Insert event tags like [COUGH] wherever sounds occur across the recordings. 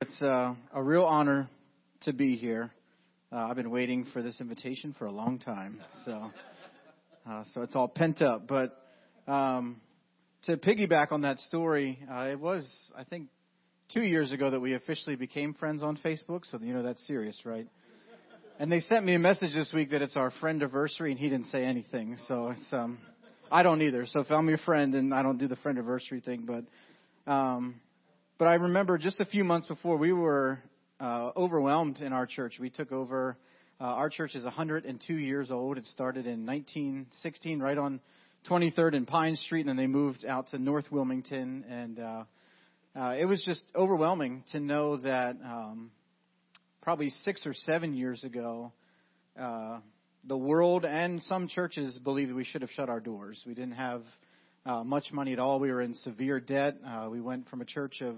It's uh, a real honor to be here. Uh, I've been waiting for this invitation for a long time, so uh, so it's all pent up. But um, to piggyback on that story, uh, it was I think two years ago that we officially became friends on Facebook. So you know that's serious, right? And they sent me a message this week that it's our friend anniversary, and he didn't say anything. So it's um, I don't either. So if I'm your friend, and I don't do the friend anniversary thing, but um, but I remember just a few months before we were uh, overwhelmed in our church. We took over. Uh, our church is 102 years old. It started in 1916, right on 23rd and Pine Street, and then they moved out to North Wilmington. And uh, uh, it was just overwhelming to know that um, probably six or seven years ago, uh, the world and some churches believed we should have shut our doors. We didn't have uh, much money at all. We were in severe debt. Uh, we went from a church of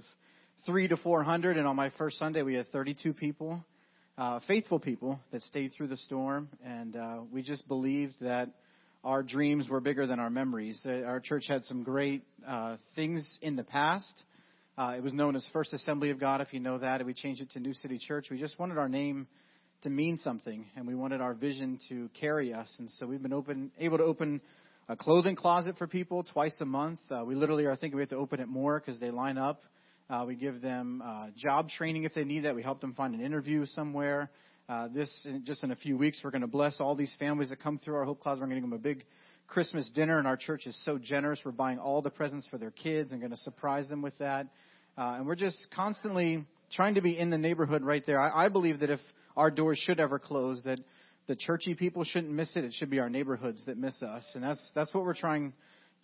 three to 400, and on my first Sunday, we had 32 people, uh, faithful people that stayed through the storm, and uh, we just believed that our dreams were bigger than our memories. Uh, our church had some great uh, things in the past. Uh, it was known as First Assembly of God, if you know that, and we changed it to New City Church. We just wanted our name to mean something, and we wanted our vision to carry us, and so we've been open, able to open a clothing closet for people twice a month. Uh, we literally are thinking we have to open it more because they line up uh, we give them uh, job training if they need that. We help them find an interview somewhere. Uh, this just in a few weeks, we're going to bless all these families that come through our Hope Closet. We're going to give them a big Christmas dinner, and our church is so generous. We're buying all the presents for their kids and going to surprise them with that. Uh, and we're just constantly trying to be in the neighborhood right there. I, I believe that if our doors should ever close, that the churchy people shouldn't miss it. It should be our neighborhoods that miss us, and that's that's what we're trying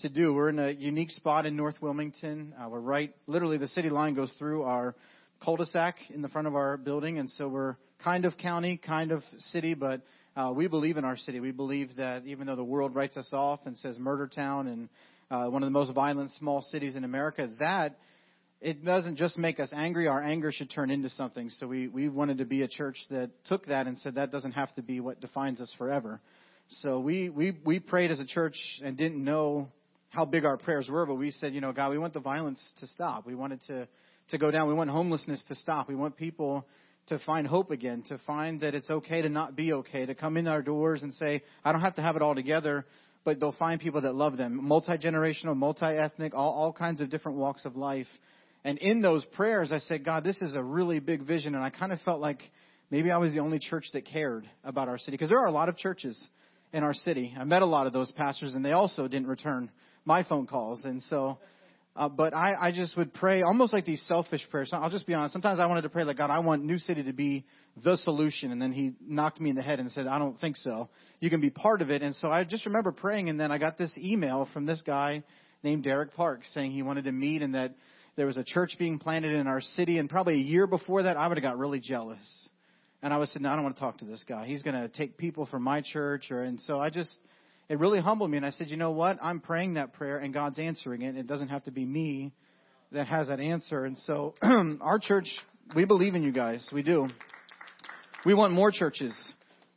to do. We're in a unique spot in North Wilmington. Uh, we're right, literally, the city line goes through our cul-de-sac in the front of our building, and so we're kind of county, kind of city, but uh, we believe in our city. We believe that even though the world writes us off and says murder town and uh, one of the most violent small cities in America, that it doesn't just make us angry. Our anger should turn into something. So we, we wanted to be a church that took that and said that doesn't have to be what defines us forever. So we, we, we prayed as a church and didn't know how big our prayers were, but we said, you know, God, we want the violence to stop. We want it to, to go down. We want homelessness to stop. We want people to find hope again, to find that it's okay to not be okay, to come in our doors and say, I don't have to have it all together, but they'll find people that love them. Multi generational, multi ethnic, all, all kinds of different walks of life. And in those prayers, I said, God, this is a really big vision. And I kind of felt like maybe I was the only church that cared about our city. Because there are a lot of churches in our city. I met a lot of those pastors, and they also didn't return my phone calls. And so, uh, but I, I just would pray almost like these selfish prayers. I'll just be honest. Sometimes I wanted to pray like, God, I want New City to be the solution. And then he knocked me in the head and said, I don't think so. You can be part of it. And so I just remember praying. And then I got this email from this guy named Derek Parks saying he wanted to meet and that there was a church being planted in our city. And probably a year before that, I would have got really jealous. And I was saying, no, I don't want to talk to this guy. He's going to take people from my church. Or, and so I just, it really humbled me. And I said, you know what? I'm praying that prayer and God's answering it. It doesn't have to be me that has that answer. And so [CLEARS THROAT] our church, we believe in you guys. We do. We want more churches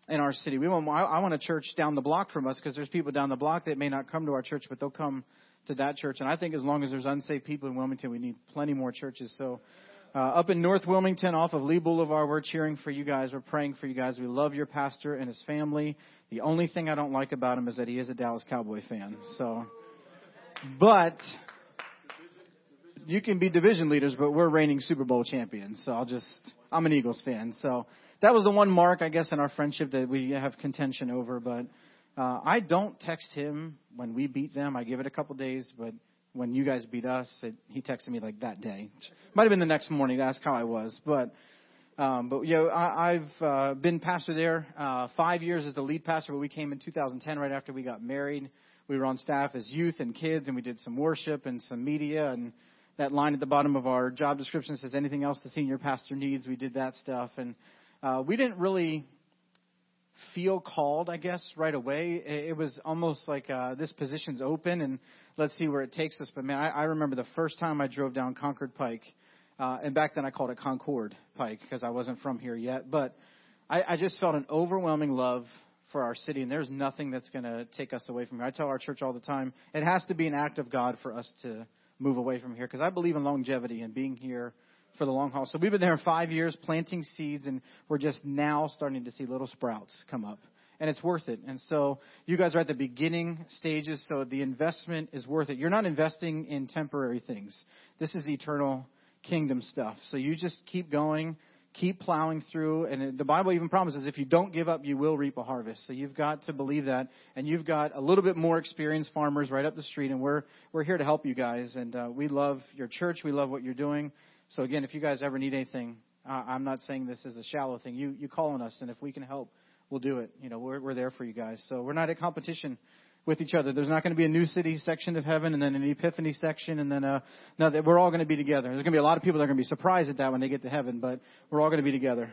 in our city. We want, I want a church down the block from us because there's people down the block that may not come to our church, but they'll come to that church. And I think as long as there's unsafe people in Wilmington, we need plenty more churches. So uh, up in North Wilmington, off of Lea Boulevard, we're cheering for you guys. We're praying for you guys. We love your pastor and his family. The only thing I don't like about him is that he is a Dallas Cowboy fan. So, but you can be division leaders, but we're reigning Super Bowl champions. So I'll just, I'm an Eagles fan. So that was the one mark, I guess, in our friendship that we have contention over. But uh, I don't text him when we beat them. I give it a couple days, but when you guys beat us, it, he texted me like that day. Might have been the next morning to ask how I was, but um, but you know, I, I've uh, been pastor there uh, five years as the lead pastor. But we came in 2010, right after we got married. We were on staff as youth and kids, and we did some worship and some media. And that line at the bottom of our job description says, "Anything else the senior pastor needs?" We did that stuff, and uh, we didn't really feel called, I guess, right away. It was almost like uh, this position's open and let's see where it takes us. But man, I, I remember the first time I drove down Concord Pike, uh, and back then I called it Concord Pike because I wasn't from here yet. But I, I just felt an overwhelming love for our city, and there's nothing that's going to take us away from here. I tell our church all the time, it has to be an act of God for us to move away from here, because I believe in longevity and being here for the long haul. So we've been there five years planting seeds, and we're just now starting to see little sprouts come up. And it's worth it. And so you guys are at the beginning stages, so the investment is worth it. You're not investing in temporary things. This is eternal kingdom stuff. So you just keep going keep plowing through. And the Bible even promises if you don't give up, you will reap a harvest. So you've got to believe that. And you've got a little bit more experienced farmers right up the street, and we're we're here to help you guys. And uh, we love your church. We love what you're doing. So again, if you guys ever need anything, uh, I'm not saying this is a shallow thing. You you call on us, and if we can help, we'll do it. You know, we're we're there for you guys. So we're not at competition with each other. There's not going to be a new city section of heaven and then an epiphany section and then a, no, we're all going to be together. There's going to be a lot of people that are going to be surprised at that when they get to heaven, but we're all going to be together.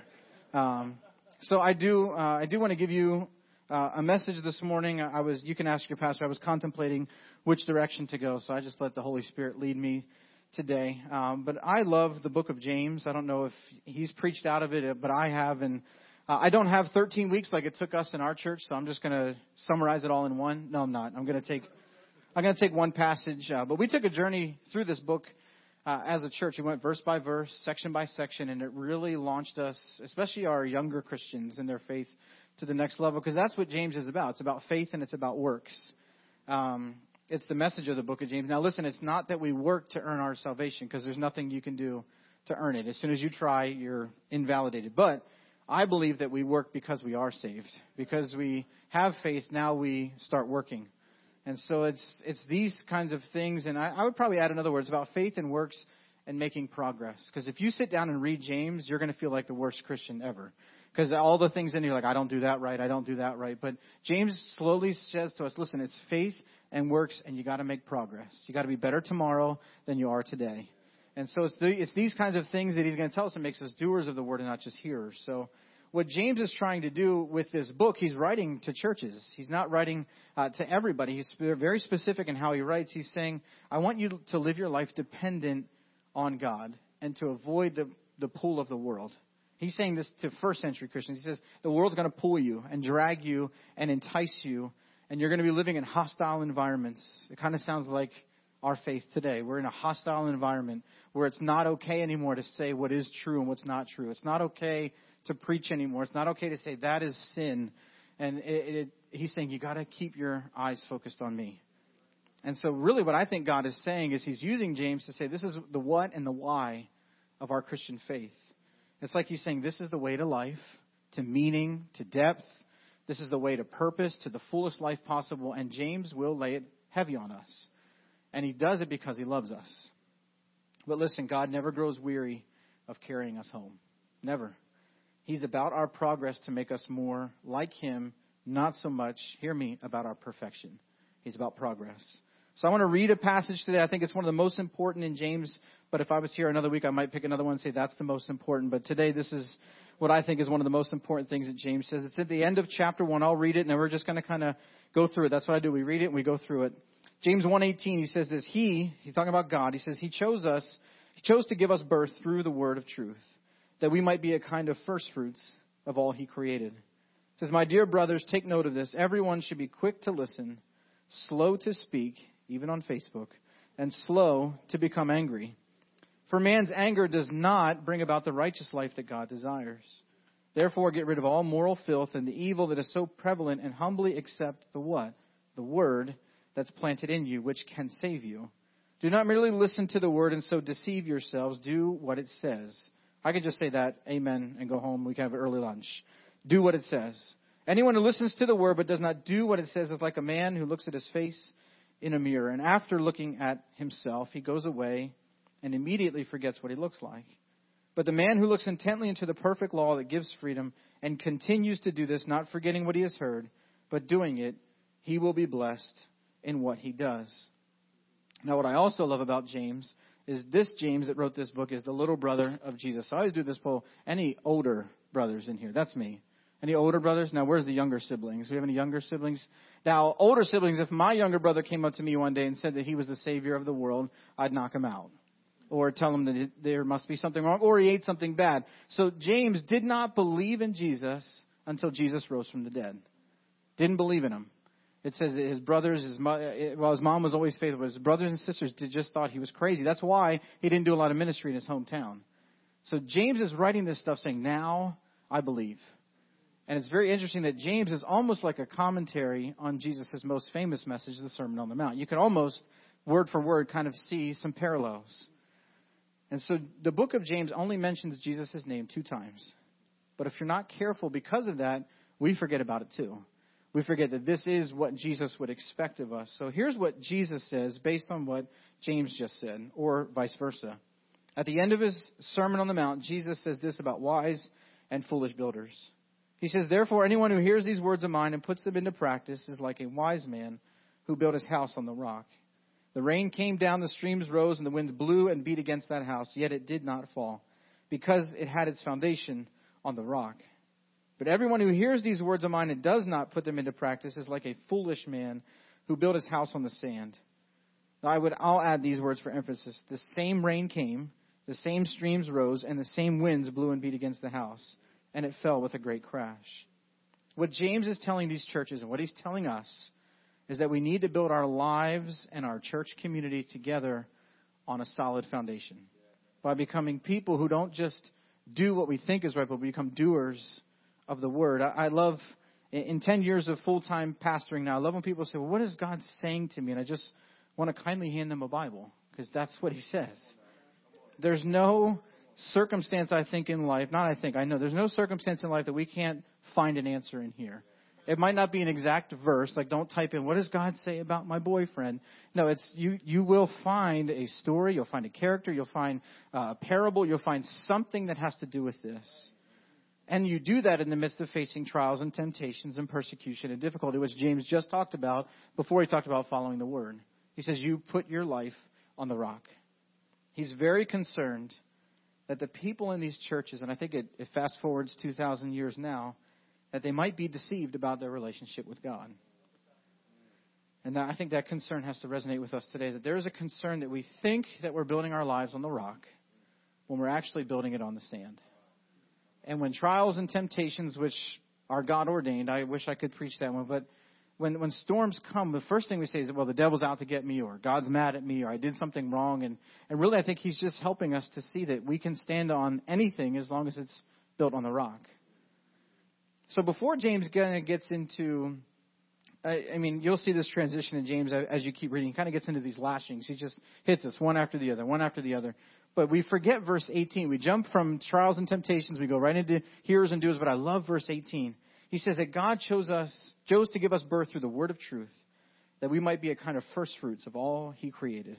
Um, so I do, uh, I do want to give you uh, a message this morning. I was, you can ask your pastor. I was contemplating which direction to go, so I just let the Holy Spirit lead me today. Um, but I love the book of James. I don't know if he's preached out of it, but I have, and uh, I don't have 13 weeks like it took us in our church, so I'm just going to summarize it all in one. No, I'm not. I'm going to take I'm going to take one passage, uh, but we took a journey through this book uh, as a church. We went verse by verse, section by section, and it really launched us, especially our younger Christians, in their faith to the next level because that's what James is about. It's about faith and it's about works. Um, it's the message of the book of James. Now, listen, it's not that we work to earn our salvation because there's nothing you can do to earn it. As soon as you try, you're invalidated. But I believe that we work because we are saved. Because we have faith, now we start working. And so it's it's these kinds of things, and I, I would probably add another word. It's about faith and works and making progress. Because if you sit down and read James, you're going to feel like the worst Christian ever. Because all the things in you, like I don't do that right, I don't do that right. But James slowly says to us, listen, it's faith and works, and you got to make progress. You got to be better tomorrow than you are today. And so it's, the, it's these kinds of things that he's going to tell us that makes us doers of the word and not just hearers. So what James is trying to do with this book, he's writing to churches. He's not writing uh, to everybody. He's very specific in how he writes. He's saying, I want you to live your life dependent on God and to avoid the, the pull of the world. He's saying this to first century Christians. He says, the world's going to pull you and drag you and entice you, and you're going to be living in hostile environments. It kind of sounds like our faith today. We're in a hostile environment where it's not okay anymore to say what is true and what's not true. It's not okay to preach anymore. It's not okay to say that is sin. And it, it, he's saying you got to keep your eyes focused on me. And so, really, what I think God is saying is He's using James to say this is the what and the why of our Christian faith. It's like He's saying this is the way to life, to meaning, to depth. This is the way to purpose, to the fullest life possible. And James will lay it heavy on us. And he does it because he loves us. But listen, God never grows weary of carrying us home. Never. He's about our progress to make us more like him, not so much, hear me, about our perfection. He's about progress. So I want to read a passage today. I think it's one of the most important in James, but if I was here another week, I might pick another one and say that's the most important. But today, this is what I think is one of the most important things that James says. It's at the end of chapter one. I'll read it, and then we're just going to kind of go through it. That's what I do. We read it and we go through it. James 1:18 he says this, he, he's talking about God. He says he chose us, he chose to give us birth through the word of truth, that we might be a kind of first fruits of all he created. He says, "My dear brothers, take note of this. Everyone should be quick to listen, slow to speak, even on Facebook, and slow to become angry. For man's anger does not bring about the righteous life that God desires. Therefore, get rid of all moral filth and the evil that is so prevalent and humbly accept the what? The word that's planted in you, which can save you. Do not merely listen to the word and so deceive yourselves. Do what it says. I can just say that, amen, and go home. We can have an early lunch. Do what it says. Anyone who listens to the word but does not do what it says is like a man who looks at his face in a mirror, and after looking at himself, he goes away and immediately forgets what he looks like. But the man who looks intently into the perfect law that gives freedom and continues to do this, not forgetting what he has heard, but doing it, he will be blessed in what he does. Now, what I also love about James is this James that wrote this book is the little brother of Jesus. So I always do this poll. Any older brothers in here? That's me. Any older brothers? Now, where's the younger siblings? Do we have any younger siblings? Now, older siblings, if my younger brother came up to me one day and said that he was the savior of the world, I'd knock him out. or tell him that there must be something wrong, or he ate something bad. So James did not believe in Jesus until Jesus rose from the dead. Didn't believe in him. It says that his brothers, his mo- eh, well, his mom was always faithful, but his brothers and sisters did, just thought he was crazy. That's why he didn't do a lot of ministry in his hometown. So James is writing this stuff saying, "Now I believe." And it's very interesting that James is almost like a commentary on Jesus' most famous message, the Sermon on the Mount. You can almost, word for word, kind of see some parallels. And so the book of James only mentions Jesus' name two times. But if you're not careful because of that, we forget about it too. We forget that this is what Jesus would expect of us. So here's what Jesus says based on what James just said, or vice versa. At the end of his Sermon on the Mount, Jesus says this about wise and foolish builders. He says, Therefore, anyone who hears these words of mine and puts them into practice is like a wise man who built his house on the rock. The rain came down, the streams rose, and the winds blew and beat against that house, yet it did not fall, because it had its foundation on the rock. But everyone who hears these words of mine and does not put them into practice is like a foolish man who built his house on the sand. Now I would I'll add these words for emphasis. The same rain came, the same streams rose, and the same winds blew and beat against the house and it fell with a great crash. What James is telling these churches and what he's telling us is that we need to build our lives and our church community together on a solid foundation by becoming people who don't just do what we think is right, but become doers of the word. I, I love, in 10 years of full time pastoring now, I love when people say, well, what is God saying to me? And I just want to kindly hand them a Bible because that's what he says. There's no circumstance I think in life, not I think, I know, there's no circumstance in life that we can't find an answer in here. It might not be an exact verse, like don't type in, what does God say about my boyfriend? No, it's, you, you will find a story, you'll find a character, you'll find uh, a parable, you'll find something that has to do with this. And you do that in the midst of facing trials and temptations and persecution and difficulty, which James just talked about before he talked about following the word. He says, you put your life on the rock. He's very concerned that the people in these churches, and I think it, it fast forwards 2,000 years now, that they might be deceived about their relationship with God. And I think that concern has to resonate with us today that there is a concern that we think that we're building our lives on the rock when we're actually building it on the sand. And when trials and temptations, which are God ordained, I wish I could preach that one, but when when storms come, the first thing we say is, "Well, the devil's out to get me," or "God's mad at me," or "I did something wrong." And and really, I think He's just helping us to see that we can stand on anything as long as it's built on the rock. So before James gets into, I, I mean, you'll see this transition in James as you keep reading. He kind of gets into these lashings. He just hits us one after the other, one after the other. But we forget verse 18. We jump from trials and temptations. We go right into hearers and doers. But I love verse 18 he says that God chose us, chose to give us birth through the word of truth, that we might be a kind of first fruits of all he created.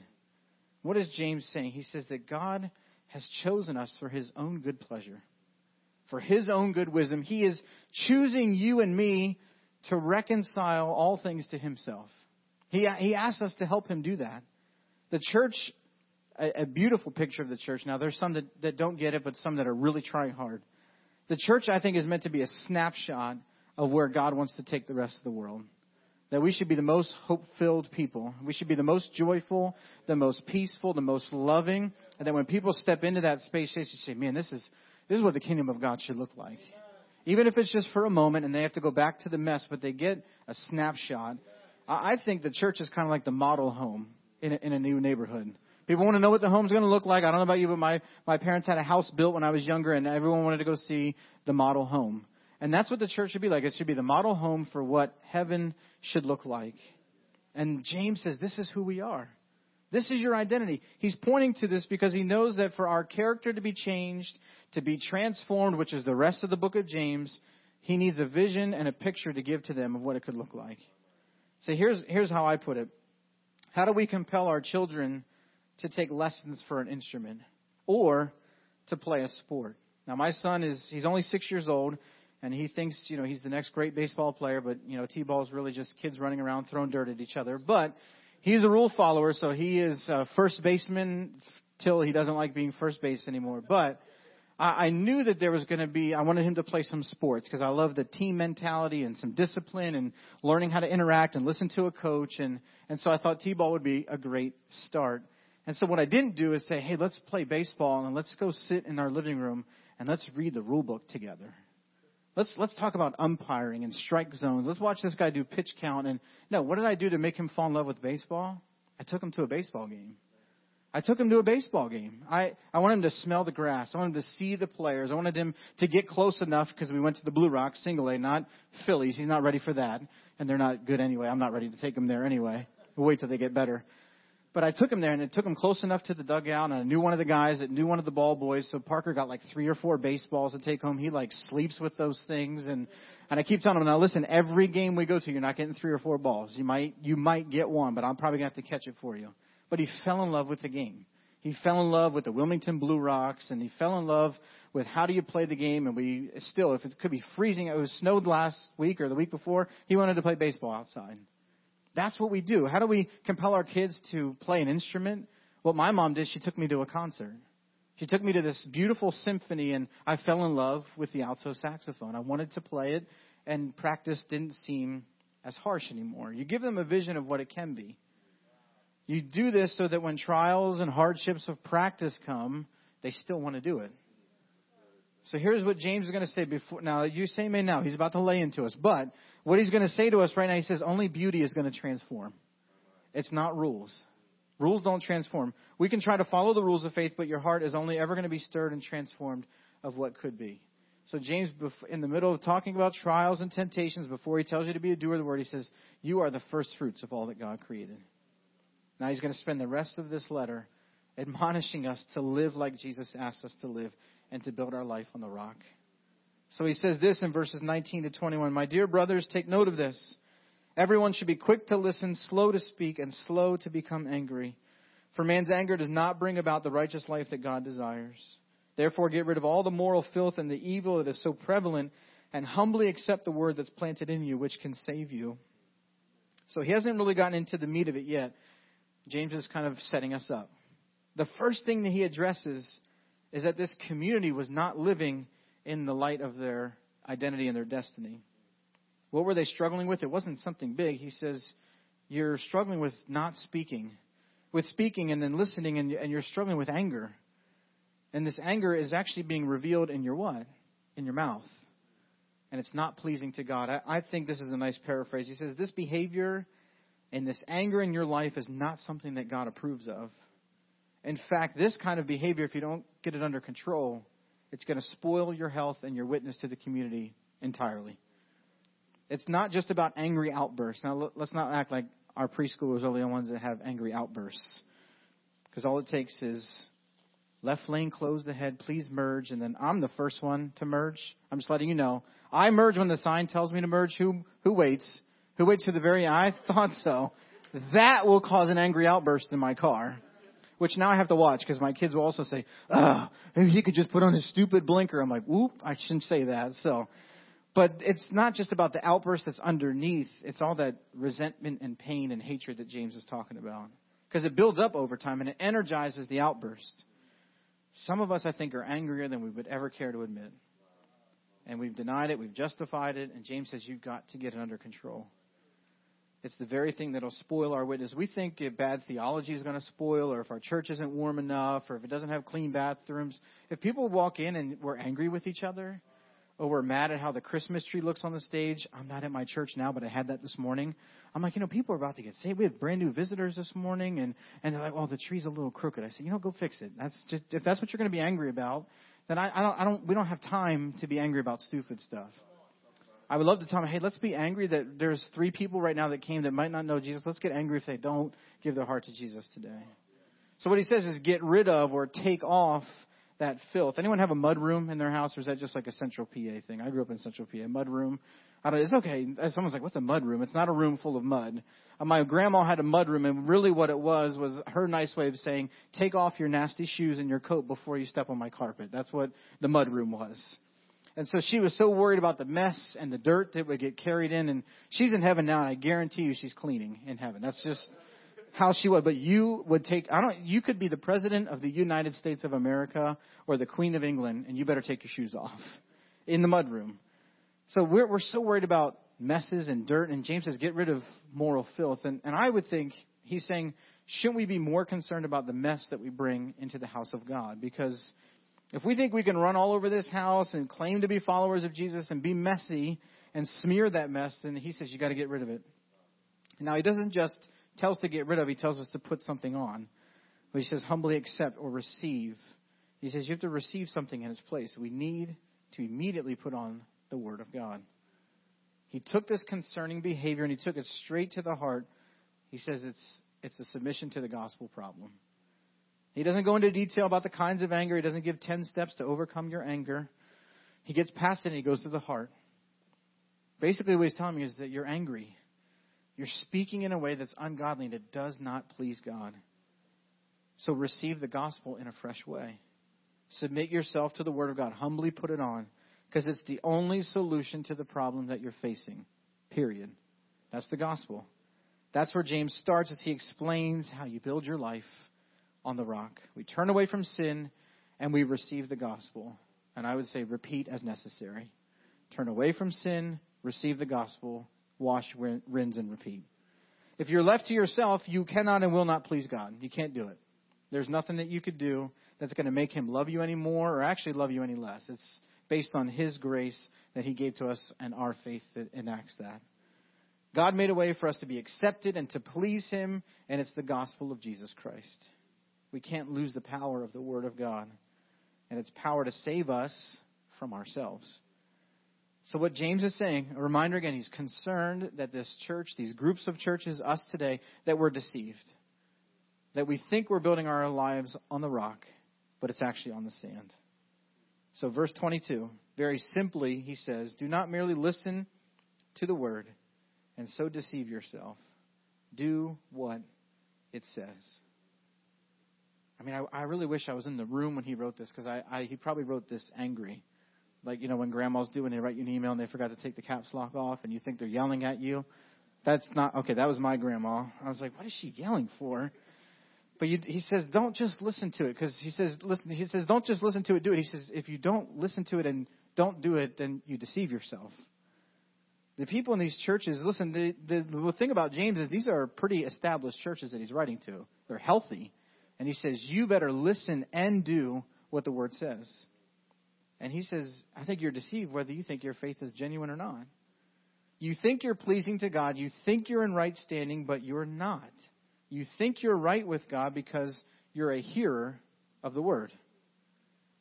What is James saying? He says that God has chosen us for his own good pleasure, for his own good wisdom. He is choosing you and me to reconcile all things to himself. He, he asks us to help him do that. The church, a, a beautiful picture of the church. Now, there's some that, that don't get it, but some that are really trying hard. The church, I think, is meant to be a snapshot of where God wants to take the rest of the world. That we should be the most hope filled people. We should be the most joyful, the most peaceful, the most loving. And that when people step into that space, they should say, man, this is, this is what the kingdom of God should look like. Even if it's just for a moment and they have to go back to the mess, but they get a snapshot. I think the church is kind of like the model home in a, in a new neighborhood. People want to know what the home's going to look like. I don't know about you, but my, my parents had a house built when I was younger, and everyone wanted to go see the model home. And that's what the church should be like. It should be the model home for what heaven should look like. And James says, This is who we are. This is your identity. He's pointing to this because he knows that for our character to be changed, to be transformed, which is the rest of the book of James, he needs a vision and a picture to give to them of what it could look like. So here's, here's how I put it. How do we compel our children to take lessons for an instrument or to play a sport. Now my son is he's only 6 years old and he thinks, you know, he's the next great baseball player, but you know, T-ball is really just kids running around throwing dirt at each other. But he's a rule follower, so he is a first baseman till he doesn't like being first base anymore. But I, I knew that there was going to be, I wanted him to play some sports because I love the team mentality and some discipline and learning how to interact and listen to a coach. And, and so I thought T-ball would be a great start. And so what I didn't do is say, hey, let's play baseball and let's go sit in our living room and let's read the rule book together. Let's let's talk about umpiring and strike zones. Let's watch this guy do pitch count. And no, what did I do to make him fall in love with baseball? I took him to a baseball game. I took him to a baseball game. I, I wanted him to smell the grass. I wanted him to see the players. I wanted him to get close enough because we went to the Blue Rocks, single A, not Phillies. He's not ready for that. And they're not good anyway. I'm not ready to take him there anyway. We'll wait till they get better. But I took him there and it took him close enough to the dugout and I knew one of the guys that knew one of the ball boys. So Parker got like three or four baseballs to take home. He like sleeps with those things and, and I keep telling him, now listen, every game we go to, you're not getting three or four balls. You might, you might get one, but I'm probably to have to catch it for you. But he fell in love with the game. He fell in love with the Wilmington Blue Rocks, and he fell in love with how do you play the game. And we still, if it could be freezing, it was snowed last week or the week before. He wanted to play baseball outside. That's what we do. How do we compel our kids to play an instrument? What my mom did, she took me to a concert. She took me to this beautiful symphony, and I fell in love with the alto saxophone. I wanted to play it, and practice didn't seem as harsh anymore. You give them a vision of what it can be. You do this so that when trials and hardships of practice come, they still want to do it. So here's what James is going to say before. Now, you say amen now. He's about to lay into us. But what he's going to say to us right now, he says, only beauty is going to transform. It's not rules. Rules don't transform. We can try to follow the rules of faith, but your heart is only ever going to be stirred and transformed of what could be. So James, in the middle of talking about trials and temptations, before he tells you to be a doer of the word, he says, you are the first fruits of all that God created. Now he's going to spend the rest of this letter admonishing us to live like Jesus asked us to live and to build our life on the rock. So he says this in verses 19 to 21 My dear brothers, take note of this. Everyone should be quick to listen, slow to speak, and slow to become angry. For man's anger does not bring about the righteous life that God desires. Therefore, get rid of all the moral filth and the evil that is so prevalent, and humbly accept the word that's planted in you, which can save you. So he hasn't really gotten into the meat of it yet. James is kind of setting us up. The first thing that he addresses is that this community was not living in the light of their identity and their destiny. What were they struggling with? It wasn't something big. He says, You're struggling with not speaking, with speaking and then listening, and, you're struggling with anger. And this anger is actually being revealed in your what? In your mouth. And it's not pleasing to God. I think this is a nice paraphrase. He says, This behavior and this anger in your life is not something that God approves of. In fact, this kind of behavior, if you don't get it under control, it's going to spoil your health and your witness to the community entirely. It's not just about angry outbursts. Now, let's not act like our preschoolers are the only ones that have angry outbursts. Because all it takes is left lane close the head, please merge, and then I'm the first one to merge. I'm just letting you know. I merge when the sign tells me to merge. Who, who waits? Who waits to the very [LAUGHS] I thought so. That will cause an angry outburst in my car. Which now I have to watch because my kids will also say, oh, he could just put on his stupid blinker. I'm like, whoop, I shouldn't say that. So, but it's not just about the outburst that's underneath. It's all that resentment and pain and hatred that James is talking about. Because it builds up over time and it energizes the outburst. Some of us, I think, are angrier than we would ever care to admit. And we've denied it, we've justified it, and James says you've got to get it under control. It's the very thing that'll spoil our witness. We think if bad theology is going to spoil, or if our church isn't warm enough, or if it doesn't have clean bathrooms. If people walk in and we're angry with each other, or we're mad at how the Christmas tree looks on the stage. I'm not at my church now, but I had that this morning. I'm like, you know, people are about to get saved. We have brand new visitors this morning, and and they're like, oh, the tree's a little crooked. I said, you know, go fix it. That's just if that's what you're going to be angry about, then I, I don't I don't we don't have time to be angry about stupid stuff. I would love to tell them, hey, let's be angry that there's three people right now that came that might not know Jesus. Let's get angry if they don't give their heart to Jesus today. So what he says is get rid of or take off that filth. Anyone have a mud room in their house, or is that just like a Central PA thing? I grew up in Central PA. Mud room. I don't, it's okay. Someone's like, "What's a mud room?" It's not a room full of mud. Uh, my grandma had a mud room, and really what it was was her nice way of saying, "Take off your nasty shoes and your coat before you step on my carpet." That's what the mud room was. And so she was so worried about the mess and the dirt that would get carried in. And she's in heaven now, and I guarantee you she's cleaning in heaven. That's just how she would. But you would take, I don't, you could be the president of the United States of America or the Queen of England, and you better take your shoes off [LAUGHS] in the mudroom. So we're, we're so worried about messes and dirt. And James says, get rid of moral filth. And, and I would think he's saying, shouldn't we be more concerned about the mess that we bring into the house of God? Because if we think we can run all over this house and claim to be followers of Jesus and be messy and smear that mess, then he says you got to get rid of it. Now, he doesn't just tell us to get rid of, it, he tells us to put something on. But he says humbly accept or receive. He says you have to receive something in its place. We need to immediately put on the Word of God. He took this concerning behavior and he took it straight to the heart. He says it's, it's a submission to the gospel problem. He doesn't go into detail about the kinds of anger. He doesn't give 10 steps to overcome your anger. He gets past it and he goes to the heart. Basically, what he's telling me is that you're angry. You're speaking in a way that's ungodly and it does not please God. So receive the gospel in a fresh way. Submit yourself to the Word of God. Humbly put it on because it's the only solution to the problem that you're facing. Period. That's the gospel. That's where James starts as he explains how you build your life on the rock. We turn away from sin and we receive the gospel. And I would say repeat as necessary. Turn away from sin, receive the gospel, wash, rinse, and repeat. If you're left to yourself, you cannot and will not please God. You can't do it. There's nothing that you could do that's going to make him love you any more or actually love you any less. It's based on his grace that he gave to us and our faith that enacts that. God made a way for us to be accepted and to please him, and it's the gospel of Jesus Christ. We can't lose the power of the Word of God and its power to save us from ourselves. So, what James is saying, a reminder again, he's concerned that this church, these groups of churches, us today, that we're deceived. That we think we're building our lives on the rock, but it's actually on the sand. So, verse 22, very simply, he says, Do not merely listen to the word and so deceive yourself. Do what it says. I mean, I, I really wish I was in the room when he wrote this because I, I, he probably wrote this angry. Like, you know, when grandmas do when they write you an email and they forgot to take the caps lock off and you think they're yelling at you. That's not, okay, that was my grandma. I was like, what is she yelling for? But you, he says, don't just listen to it because he says, listen, he says, don't just listen to it, do it. He says, if you don't listen to it and don't do it, then you deceive yourself. The people in these churches, listen, the, the, the thing about James is these are pretty established churches that he's writing to. They're healthy. And he says, you better listen and do what the word says. And he says, I think you're deceived whether you think your faith is genuine or not. You think you're pleasing to God. You think you're in right standing, but you're not. You think you're right with God because you're a hearer of the word.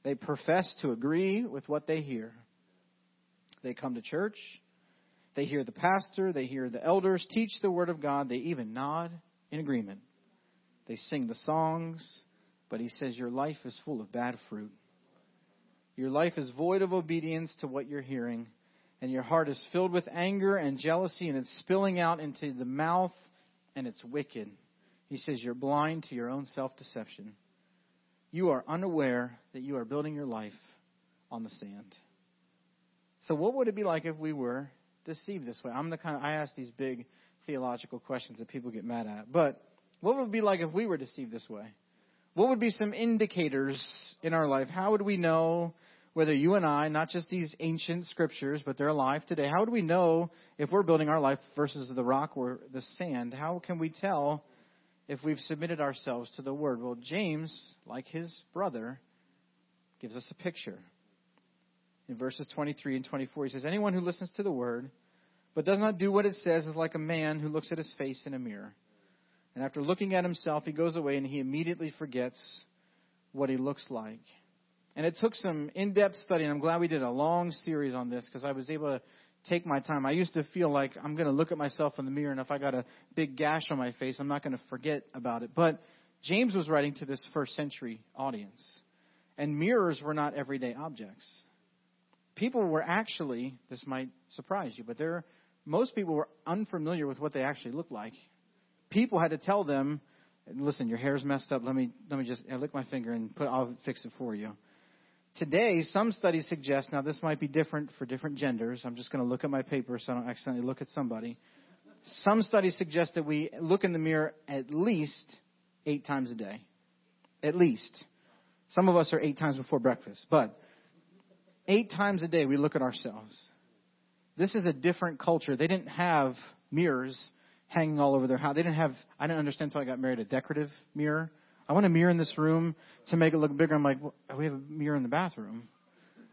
They profess to agree with what they hear. They come to church. They hear the pastor. They hear the elders teach the word of God. They even nod in agreement. They sing the songs, but he says your life is full of bad fruit. Your life is void of obedience to what you're hearing, and your heart is filled with anger and jealousy, and it's spilling out into the mouth, and it's wicked. He says you're blind to your own self deception. You are unaware that you are building your life on the sand. So, what would it be like if we were deceived this way? I'm the kind of, I ask these big theological questions that people get mad at. But what would it be like if we were deceived this way? What would be some indicators in our life? How would we know whether you and I, not just these ancient scriptures, but they're alive today, how would we know if we're building our life versus the rock or the sand? How can we tell if we've submitted ourselves to the Word? Well, James, like his brother, gives us a picture. In verses 23 and 24, he says, Anyone who listens to the Word but does not do what it says is like a man who looks at his face in a mirror. And after looking at himself, he goes away and he immediately forgets what he looks like. And it took some in depth study, and I'm glad we did a long series on this because I was able to take my time. I used to feel like I'm going to look at myself in the mirror, and if I got a big gash on my face, I'm not going to forget about it. But James was writing to this first century audience, and mirrors were not everyday objects. People were actually, this might surprise you, but there, most people were unfamiliar with what they actually looked like people had to tell them, listen, your hair's messed up. Let me let me just I lick my finger and put I'll fix it for you. Today, some studies suggest now this might be different for different genders. I'm just going to look at my paper so I don't accidentally look at somebody. Some studies suggest that we look in the mirror at least eight times a day. At least. Some of us are eight times before breakfast, but eight times a day we look at ourselves. This is a different culture. They didn't have mirrors hanging all over their house. They didn't have, I didn't understand until I got married, a decorative mirror. I want a mirror in this room to make it look bigger. I'm like, well, we have a mirror in the bathroom.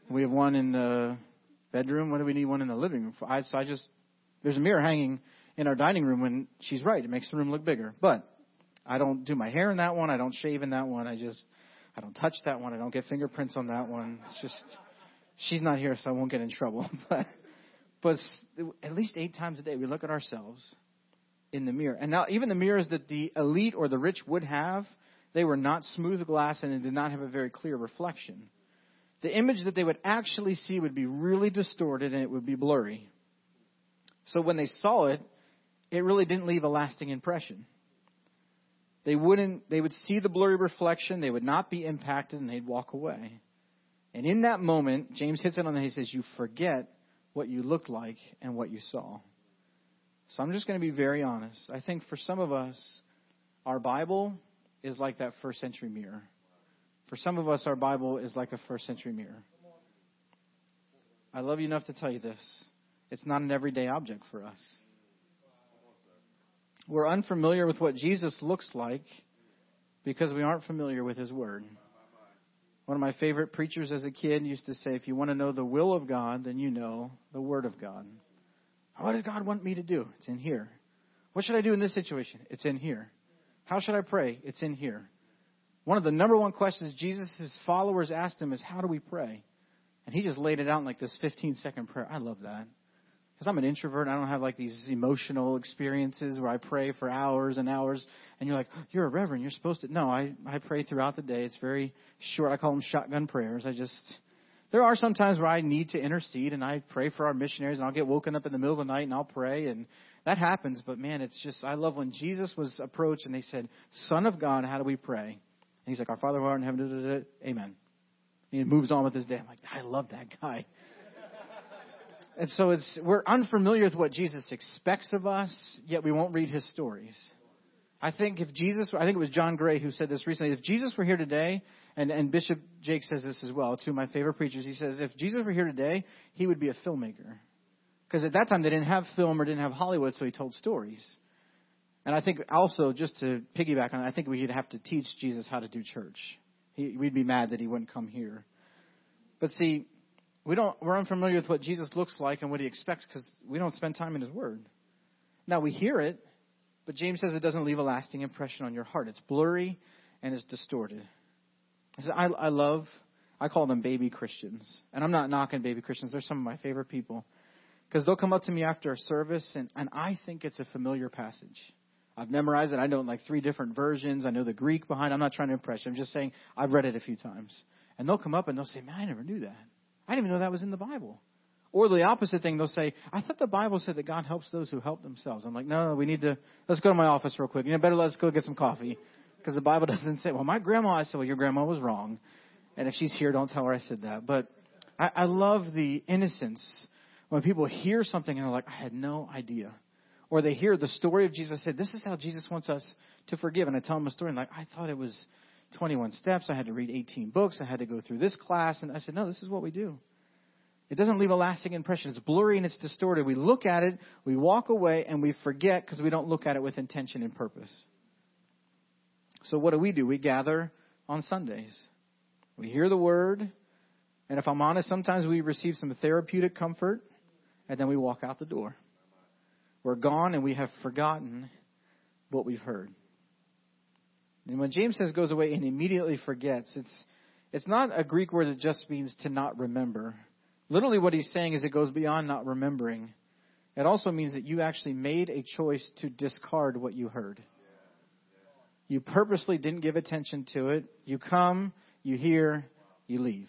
We have one in the bedroom. What do we need one in the living room for? I, so I just, there's a mirror hanging in our dining room when she's right. It makes the room look bigger. But I don't do my hair in that one. I don't shave in that one. I just, I don't touch that one. I don't get fingerprints on that one. It's just, she's not here, so I won't get in trouble. [LAUGHS] but, but at least eight times a day, we look at ourselves in the mirror. And now, even the mirrors that the elite or the rich would have, they were not smooth glass and they did not have a very clear reflection. The image that they would actually see would be really distorted and it would be blurry. So when they saw it, it really didn't leave a lasting impression. They wouldn't they would see the blurry reflection, they would not be impacted and they'd walk away. And in that moment, James hits it on the head. He says, You forget what you looked like and what you saw. So I'm just going to be very honest. I think for some of us, our Bible is like that first century mirror. For some of us, our Bible is like a first century mirror. I love you enough to tell you this. It's not an everyday object for us. We're unfamiliar with what Jesus looks like because we aren't familiar with his word. One of my favorite preachers as a kid used to say, if you want to know the will of God, then you know the word of God. What does God want me to do? It's in here. What should I do in this situation? It's in here. How should I pray? It's in here. One of the number one questions Jesus' followers asked him is, How do we pray? And he just laid it out in like this 15 second prayer. I love that. Because I'm an introvert. I don't have like these emotional experiences where I pray for hours and hours. And you're like, oh, You're a reverend. You're supposed to. No, I, I pray throughout the day. It's very short. I call them shotgun prayers. I just there are some times where I need to intercede and I pray for our missionaries and I'll get woken up in the middle of the night and I'll pray and that happens. But man, it's just, I love when Jesus was approached and they said, Son of God, how do we pray? And he's like, Our Father who art in heaven, da, da, da, amen. And he moves on with his day. I'm like, I love that guy. and so it's, we're unfamiliar with what Jesus expects of us, yet we won't read his stories. I think if Jesus, I think it was John Gray who said this recently, if Jesus were here today and, and Bishop Jake says this as well, two of my favorite preachers. He says, if Jesus were here today, he would be a filmmaker. Because at that time they didn't have film or didn't have Hollywood, so he told stories. And I think also, just to piggyback on it, I think we'd have to teach Jesus how to do church. He, we'd be mad that he wouldn't come here. But see, we don't, we're unfamiliar with what Jesus looks like and what he expects because we don't spend time in his word. Now we hear it, but James says it doesn't leave a lasting impression on your heart. It's blurry and it's distorted. I, I love, I call them baby Christians. And I'm not knocking baby Christians. They're some of my favorite people. Because they'll come up to me after a service, and, and I think it's a familiar passage. I've memorized it. I know like three different versions. I know the Greek behind. I'm not trying to impress you. I'm just saying I've read it a few times. And they'll come up and they'll say, man, I never knew that. I didn't even know that was in the Bible. Or the opposite thing, they'll say, I thought the Bible said that God helps those who help themselves. I'm like, no, no, we need to, let's go to my office real quick. You know, better let's go get some coffee because the Bible [LAUGHS] doesn't say, well, my grandma, I said, well, your grandma was wrong. And if she's here, don't tell her I said that. But I, I love the innocence when people hear something and they're like, I had no idea. Or they hear the story of Jesus said, this is how Jesus wants us to forgive. And I tell them a story and like, I thought it was 21 steps. I had to read 18 books. I had to go through this class. And I said, no, this is what we do. It doesn't leave a lasting impression. It's blurry and it's distorted. We look at it, we walk away, and we forget because we don't look at it with intention and purpose. So what do we do? We gather on Sundays. We hear the word, and if I'm honest, sometimes we receive some therapeutic comfort, and then we walk out the door. We're gone and we have forgotten what we've heard. And when James says goes away and immediately forgets, it's it's not a Greek word that just means to not remember. Literally what he's saying is it goes beyond not remembering. It also means that you actually made a choice to discard what you heard. You purposely didn't give attention to it. You come, you hear, you leave.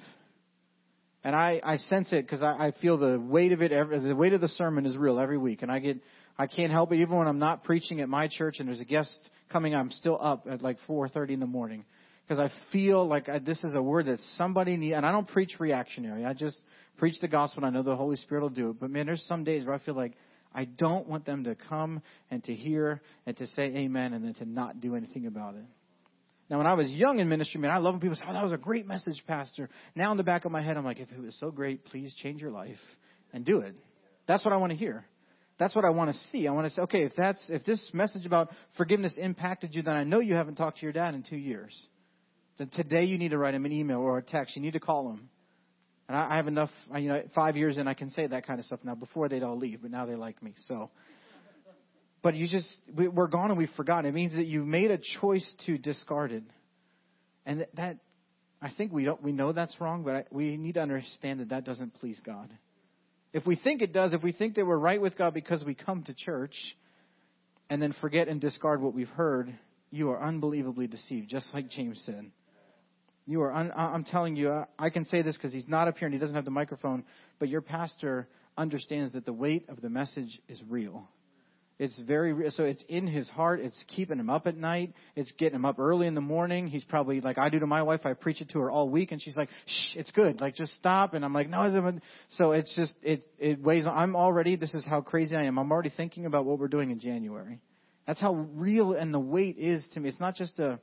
And I, I sense it because I, I feel the weight of it. Every, the weight of the sermon is real every week, and I get I can't help it. Even when I'm not preaching at my church and there's a guest coming, I'm still up at like 4:30 in the morning because I feel like I, this is a word that somebody needs. And I don't preach reactionary. I just preach the gospel. and I know the Holy Spirit will do it. But man, there's some days where I feel like I don't want them to come and to hear and to say amen and then to not do anything about it. Now, when I was young in ministry, man, I love when people say, oh, that was a great message, Pastor. Now in the back of my head, I'm like, if it was so great, please change your life and do it. That's what I want to hear. that's what I want to see. I want to say, okay, if that's if this message about forgiveness impacted you, then I know you haven't talked to your dad in two years. Then today you need to write him an email or a text. You need to call him. And I, I have enough, you know, five years in, I can say that kind of stuff now. Before they'd all leave, but now they like me. So, but you just we, we're gone and we've forgotten. It means that you made a choice to discard it, and that I think we don't we know that's wrong, but I, we need to understand that that doesn't please God. If we think it does, if we think that we're right with God because we come to church and then forget and discard what we've heard, you are unbelievably deceived, just like James said. You are, un- I'm telling you, I can say this because he's not up here and he doesn't have the microphone, but your pastor understands that the weight of the message is real. It's very so it's in his heart. It's keeping him up at night. It's getting him up early in the morning. He's probably like I do to my wife. I preach it to her all week, and she's like, "Shh, it's good. Like just stop." And I'm like, "No." So it's just it it weighs. On. I'm already. This is how crazy I am. I'm already thinking about what we're doing in January. That's how real and the weight is to me. It's not just to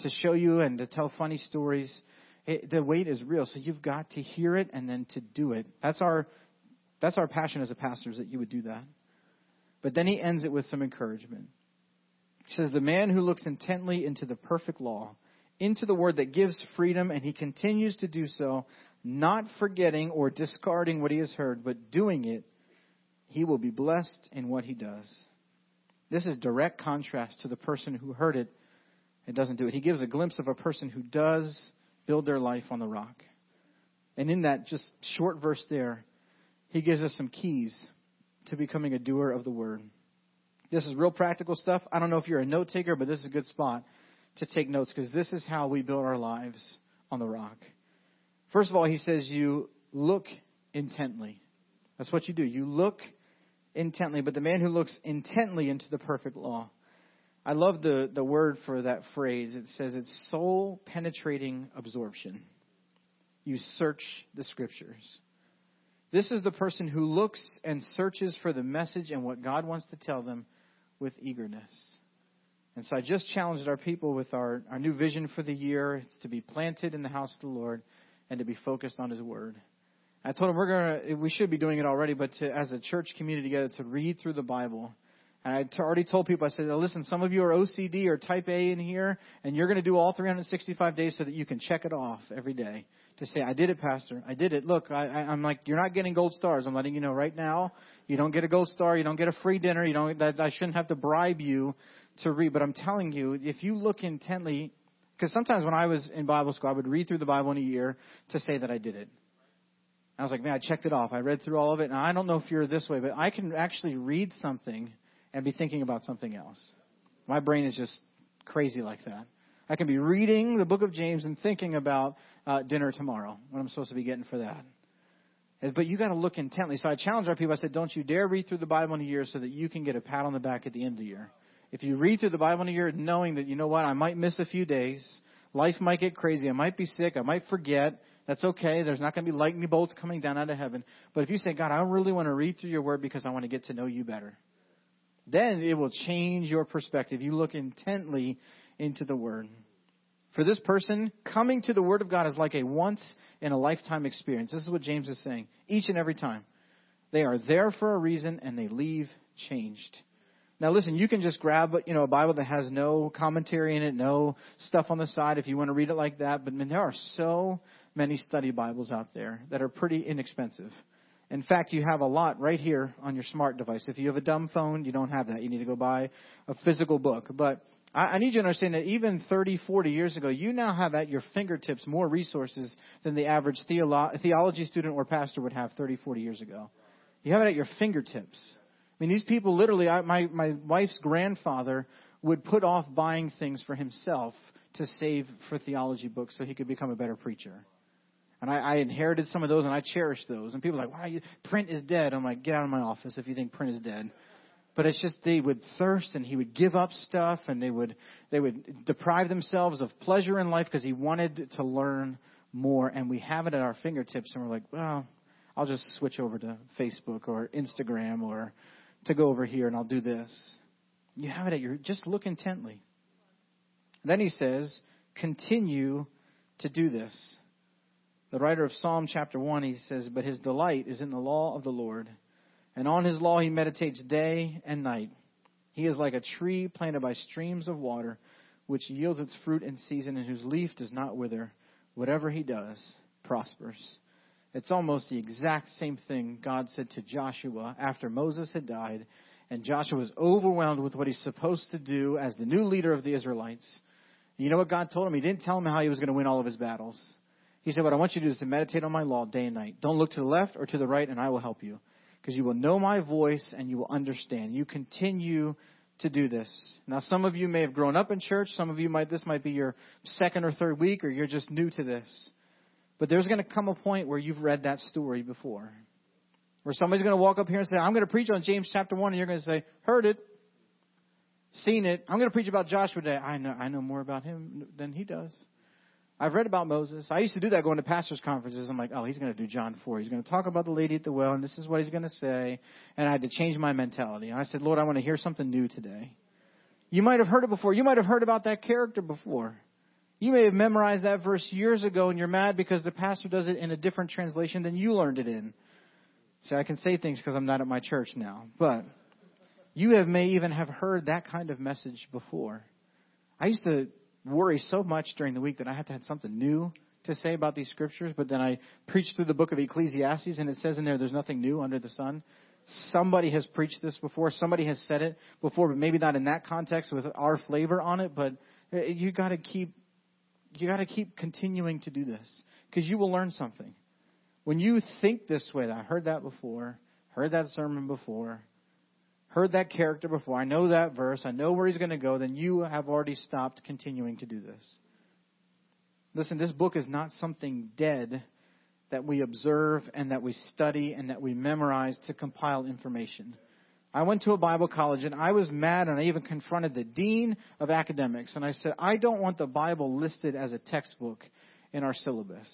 to show you and to tell funny stories. It, the weight is real. So you've got to hear it and then to do it. That's our that's our passion as a pastor is that you would do that. But then he ends it with some encouragement. He says, The man who looks intently into the perfect law, into the word that gives freedom, and he continues to do so, not forgetting or discarding what he has heard, but doing it, he will be blessed in what he does. This is direct contrast to the person who heard it and doesn't do it. He gives a glimpse of a person who does build their life on the rock. And in that just short verse there, he gives us some keys to becoming a doer of the word. This is real practical stuff. I don't know if you're a note taker, but this is a good spot to take notes because this is how we build our lives on the rock. First of all, he says you look intently. That's what you do. You look intently, but the man who looks intently into the perfect law. I love the, the word for that phrase. It says it's soul penetrating absorption. You search the scriptures. This is the person who looks and searches for the message and what God wants to tell them with eagerness. And so I just challenged our people with our, our new vision for the year. It's to be planted in the house of the Lord and to be focused on His Word. I told them we're gonna, we should be doing it already, but to, as a church community together, to read through the Bible. And I already told people, I said, listen, some of you are OCD or type A in here, and you're going to do all 365 days so that you can check it off every day to say, I did it, Pastor. I did it. Look, I, I, I'm like, you're not getting gold stars. I'm letting you know right now. You don't get a gold star. You don't get a free dinner. You don't, that, I shouldn't have to bribe you to read. But I'm telling you, if you look intently, because sometimes when I was in Bible school, I would read through the Bible in a year to say that I did it. I was like, man, I checked it off. I read through all of it. And I don't know if you're this way, but I can actually read something and be thinking about something else. My brain is just crazy like that. I can be reading the book of James and thinking about uh, dinner tomorrow, what I'm supposed to be getting for that. But you got to look intently. So I challenged our people. I said, don't you dare read through the Bible in a year so that you can get a pat on the back at the end of the year. If you read through the Bible in a year knowing that, you know what, I might miss a few days, life might get crazy, I might be sick, I might forget, that's okay. There's not going to be lightning bolts coming down out of heaven. But if you say, God, I really want to read through your word because I want to get to know you better, then it will change your perspective. You look intently into the word. For this person, coming to the Word of God is like a once in a lifetime experience. This is what James is saying. Each and every time. They are there for a reason and they leave changed. Now listen, you can just grab, you know, a Bible that has no commentary in it, no stuff on the side if you want to read it like that. But I mean, there are so many study Bibles out there that are pretty inexpensive. In fact, you have a lot right here on your smart device. If you have a dumb phone, you don't have that. You need to go buy a physical book. But I, I need you to understand that even 30, 40 years ago, you now have at your fingertips more resources than the average theolo- theology student or pastor would have 30, 40 years ago. You have it at your fingertips. I mean, these people literally, I, my, my wife's grandfather would put off buying things for himself to save for theology books so he could become a better preacher. And I, I inherited some of those and I cherish those. And people are like, why? Print is dead. I'm like, get out of my office if you think print is dead but it's just they would thirst and he would give up stuff and they would they would deprive themselves of pleasure in life because he wanted to learn more and we have it at our fingertips and we're like well i'll just switch over to facebook or instagram or to go over here and i'll do this you have it at your just look intently and then he says continue to do this the writer of psalm chapter 1 he says but his delight is in the law of the lord and on his law he meditates day and night. He is like a tree planted by streams of water, which yields its fruit in season and whose leaf does not wither. Whatever he does prospers. It's almost the exact same thing God said to Joshua after Moses had died, and Joshua was overwhelmed with what he's supposed to do as the new leader of the Israelites. You know what God told him? He didn't tell him how he was going to win all of his battles. He said, What I want you to do is to meditate on my law day and night. Don't look to the left or to the right, and I will help you because you will know my voice and you will understand. You continue to do this. Now, some of you may have grown up in church. Some of you might, this might be your second or third week, or you're just new to this. But there's going to come a point where you've read that story before. Where somebody's going to walk up here and say, I'm going to preach on James chapter 1, and you're going to say, heard it, seen it. I'm going to preach about Joshua today. I know, I know more about him than he does. I've read about Moses. I used to do that going to pastors' conferences. I'm like, oh, he's going to do John 4. He's going to talk about the lady at the well, and this is what he's going to say. And I had to change my mentality. I said, Lord, I want to hear something new today. You might have heard it before. You might have heard about that character before. You may have memorized that verse years ago, and you're mad because the pastor does it in a different translation than you learned it in. See, I can say things because I'm not at my church now. But you have may even have heard that kind of message before. I used to worry so much during the week that I had to have something new to say about these scriptures, but then I preached through the book of Ecclesiastes and it says in there there's nothing new under the sun. Somebody has preached this before, somebody has said it before, but maybe not in that context with our flavor on it, but eh, you gotta keep, you gotta keep continuing to do this because you will learn something. When you think this way, I heard that before, heard that sermon before, heard that character before, I know that verse, I know where he's going to go, then you have already stopped continuing to do this. Listen, this book is not something dead that we observe and that we study and that we memorize to compile information. I went to a Bible college and I was mad and I even confronted the dean of academics and I said, I don't want the Bible listed as a textbook in our syllabus.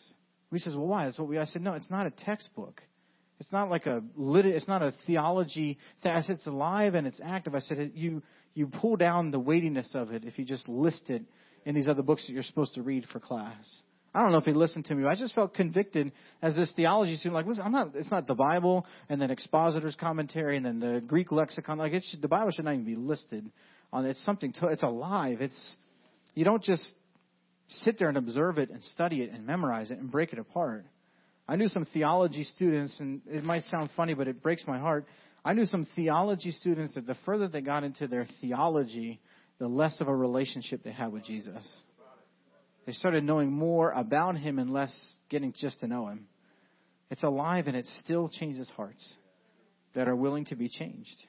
He says, well, why? That's what we, I said, no, it's not a textbook. It's not like a lit. It's not a theology. I said it's alive and it's active. I said you you pull down the weightiness of it if you just list it in these other books that you're supposed to read for class. I don't know if he listened to me. I just felt convicted as this theology student. Like, listen, I'm not. It's not the Bible and then expositor's commentary and then the Greek lexicon. Like, it should, the Bible should not even be listed on. It's something. To, it's alive. It's you don't just sit there and observe it and study it and memorize it and break it apart. I knew some theology students, and it might sound funny, but it breaks my heart. I knew some theology students that the further they got into their theology, the less of a relationship they had with Jesus. They started knowing more about him and less getting just to know him. It's alive and it still changes hearts that are willing to be changed.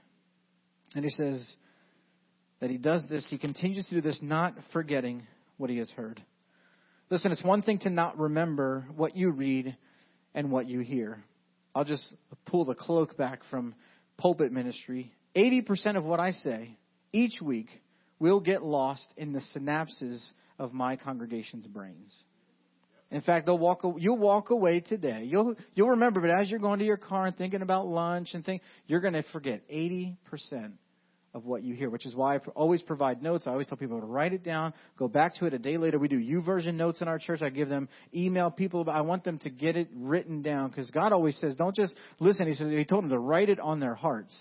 And he says that he does this, he continues to do this, not forgetting what he has heard. Listen, it's one thing to not remember what you read and what you hear. I'll just pull the cloak back from pulpit ministry. 80% of what I say each week will get lost in the synapses of my congregation's brains. In fact, they'll walk. You'll walk away today. You'll you'll remember, but as you're going to your car and thinking about lunch and think, you're going to forget 80 percent of what you hear, which is why I always provide notes. I always tell people to write it down, go back to it a day later. We do YouVersion notes in our church. I give them email people. But I want them to get it written down because God always says, don't just listen. He says He told them to write it on their hearts.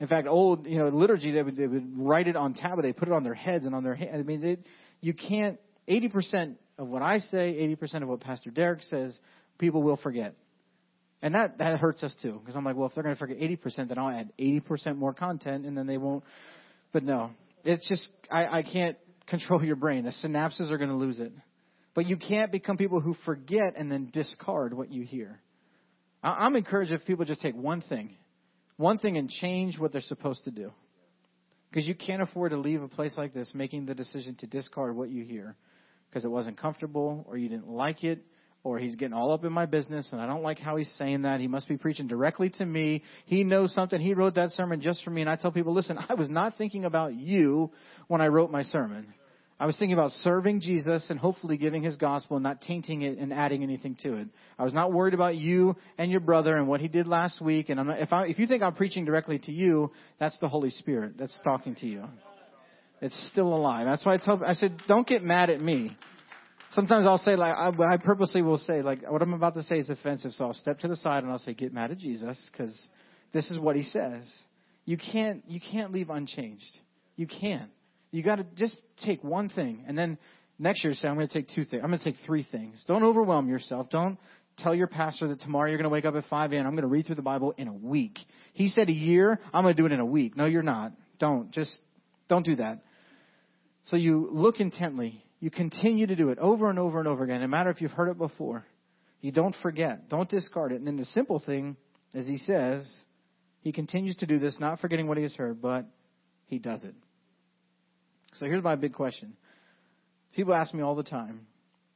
In fact, old you know liturgy they would, they would write it on tablet. They put it on their heads and on their hands. I mean, it, you can't. Eighty percent of what I say, eighty percent of what Pastor Derek says, people will forget. And that, that hurts us too, because I'm like, well, if they're going to forget 80%, then I'll add 80% more content, and then they won't. But no, it's just, I, I can't [LAUGHS] control your brain. The synapses are going to lose it. But you can't become people who forget and then discard what you hear. I, I'm encouraged if people just take one thing, one thing and change what they're supposed to do. Because you can't afford to leave a place like this making the decision to discard what you hear because it wasn't comfortable or you didn't like it or he's getting all up in my business and I don't like how he's saying that. He must be preaching directly to me. He knows something. He wrote that sermon just for me. And I tell people, listen, I was not thinking about you when I wrote my sermon. I was thinking about serving Jesus and hopefully giving his gospel and not tainting it and adding anything to it. I was not worried about you and your brother and what he did last week. And not, if, I, if you think I'm preaching directly to you, that's the Holy Spirit that's talking to you. It's still alive. That's why I tell, I said, don't get mad at me. Sometimes I'll say like I, I purposely will say like what I'm about to say is offensive, so I'll step to the side and I'll say get mad at Jesus because this is what he says. You can't, you can't leave unchanged. You can't. You got to just take one thing, and then next year say, I'm going to take two things. I'm going to take three things. Don't overwhelm yourself. Don't tell your pastor that tomorrow you're going to wake up at 5 a.m. I'm going to read through the Bible in a week. He said a year. I'm going to do it in a week. No, you're not. Don't. Just don't do that. So you look intently. You continue to do it over and over and over again, no matter if you've heard it before. You don't forget. Don't discard it. And then the simple thing, as he says, he continues to do this, not forgetting what he has heard, but he does it. So here's my big question. People ask me all the time,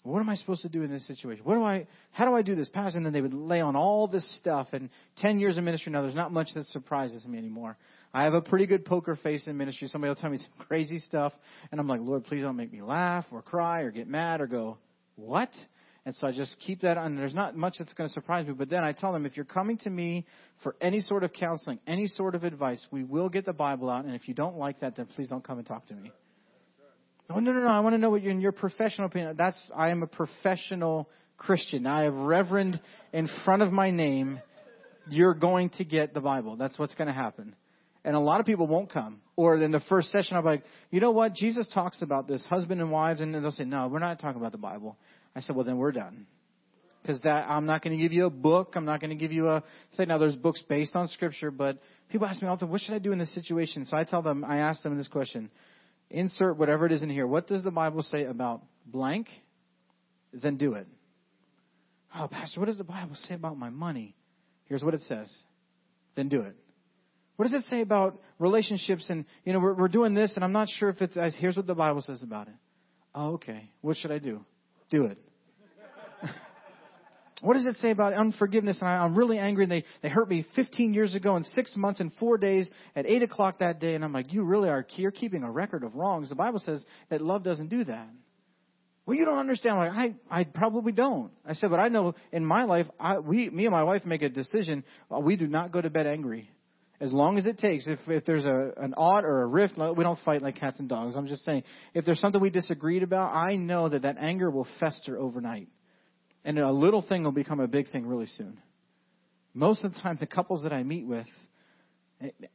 what am I supposed to do in this situation? What do I, how do I do this, Pastor? And then they would lay on all this stuff. And 10 years of ministry now, there's not much that surprises me anymore. I have a pretty good poker face in ministry. Somebody will tell me some [LAUGHS] crazy stuff. And I'm like, Lord, please don't make me laugh or cry or get mad or go, what? And so I just keep that on. There's not much that's going to surprise me. But then I tell them, if you're coming to me for any sort of counseling, any sort of advice, we will get the Bible out. And if you don't like that, then please don't come and talk to me. Oh no, no, no! I want to know what your, in your professional opinion. That's I am a professional Christian. I have Reverend in front of my name. You're going to get the Bible. That's what's going to happen. And a lot of people won't come. Or in the first session, I'm like, you know what? Jesus talks about this, husband and wives, and they'll say, no, we're not talking about the Bible. I said, well, then we're done. Because that I'm not going to give you a book. I'm not going to give you a say. Now there's books based on Scripture, but people ask me all the time, what should I do in this situation? So I tell them, I ask them this question: insert whatever it is in here. What does the Bible say about blank? Then do it. Oh, Pastor, what does the Bible say about my money? Here's what it says. Then do it. What does it say about relationships? And, you know, we're, we're doing this and I'm not sure if it's, uh, here's what the Bible says about it. Oh, okay. What should I do? Do it. [LAUGHS] what does it say about unforgiveness? And I, I'm really angry and they, they hurt me 15 years ago in six months and four days at 8 o'clock that day. And I'm like, you really are, you're keeping a record of wrongs. The Bible says that love doesn't do that. Well, you don't understand. Like, I, I probably don't. I said, but I know in my life, I, we, me and my wife make a decision. Uh, we do not go to bed angry as long as it takes. If if there's a an odd or a rift, we don't fight like cats and dogs. I'm just saying, if there's something we disagreed about, I know that that anger will fester overnight, and a little thing will become a big thing really soon. Most of the time, the couples that I meet with,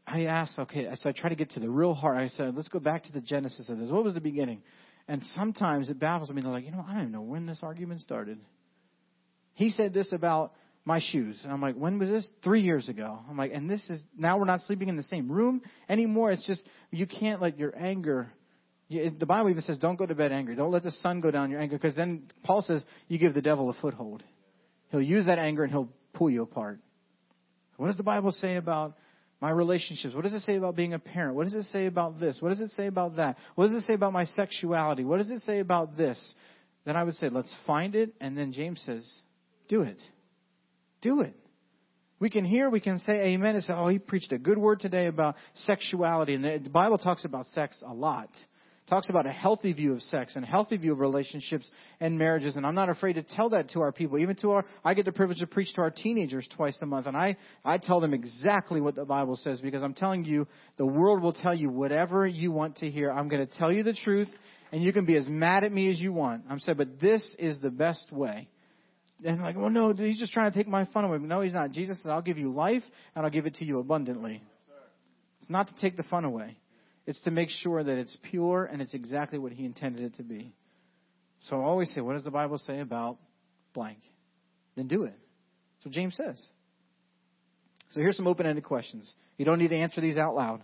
I ask, okay, so I try to get to the real heart. I said, let's go back to the genesis of this. What was the beginning? And sometimes it baffles me. They're like, you know, I don't even know when this argument started. He said this about my shoes. And I'm like, when was this? Three years ago. I'm like, and this is, now we're not sleeping in the same room anymore. It's just, you can't let your anger, you, the Bible even says, don't go to bed angry. Don't let the sun go down your anger. Because then Paul says, you give the devil a foothold. He'll use that anger and he'll pull you apart. What does the Bible say about my relationships? What does it say about being a parent? What does it say about this? What does it say about that? What does it say about my sexuality? What does it say about this? Then I would say, let's find it. And then James says, do it. Do it. We can hear, we can say amen and say, oh, he preached a good word today about sexuality. And the Bible talks about sex a lot. It talks about a healthy view of sex and a healthy view of relationships and marriages. And I'm not afraid to tell that to our people. Even to our, I get the privilege to preach to our teenagers twice a month. And I, I tell them exactly what the Bible says because I'm telling you, the world will tell you whatever you want to hear. I'm going to tell you the truth and you can be as mad at me as you want. I'm saying, but this is the best way. And like, well, no, he's just trying to take my fun away. No, he's not. Jesus says, I'll give you life and I'll give it to you abundantly. It's not to take the fun away. It's to make sure that it's pure and it's exactly what he intended it to be. So I always say, what does the Bible say about blank? Then do it. That's what James says. So here's some open-ended questions. You don't need to answer these out loud.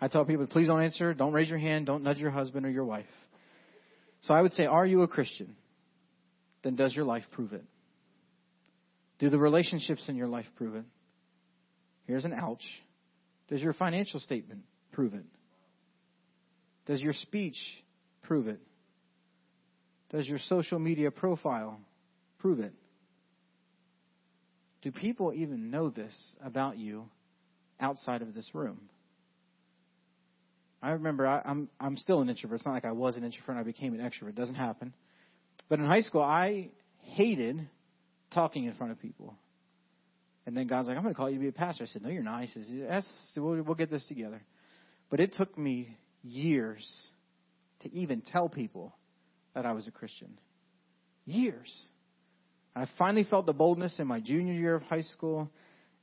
I tell people, please don't answer. Don't raise your hand. Don't nudge your husband or your wife. So I would say, are you a Christian? Then does your life prove it? Do the relationships in your life prove it? Here's an ouch. Does your financial statement prove it? Does your speech prove it? Does your social media profile prove it? Do people even know this about you outside of this room? I remember I, am I'm, I'm still an introvert. It's not like I was an introvert and I became an extrovert. It doesn't happen. But in high school, I hated talking in front of people. And then God's like, I'm going to call you to be a pastor. I said, No, you're not. He says, Yes, we'll, we'll get this together. But it took me years to even tell people that I was a Christian. Years. I finally felt the boldness in my junior year of high school.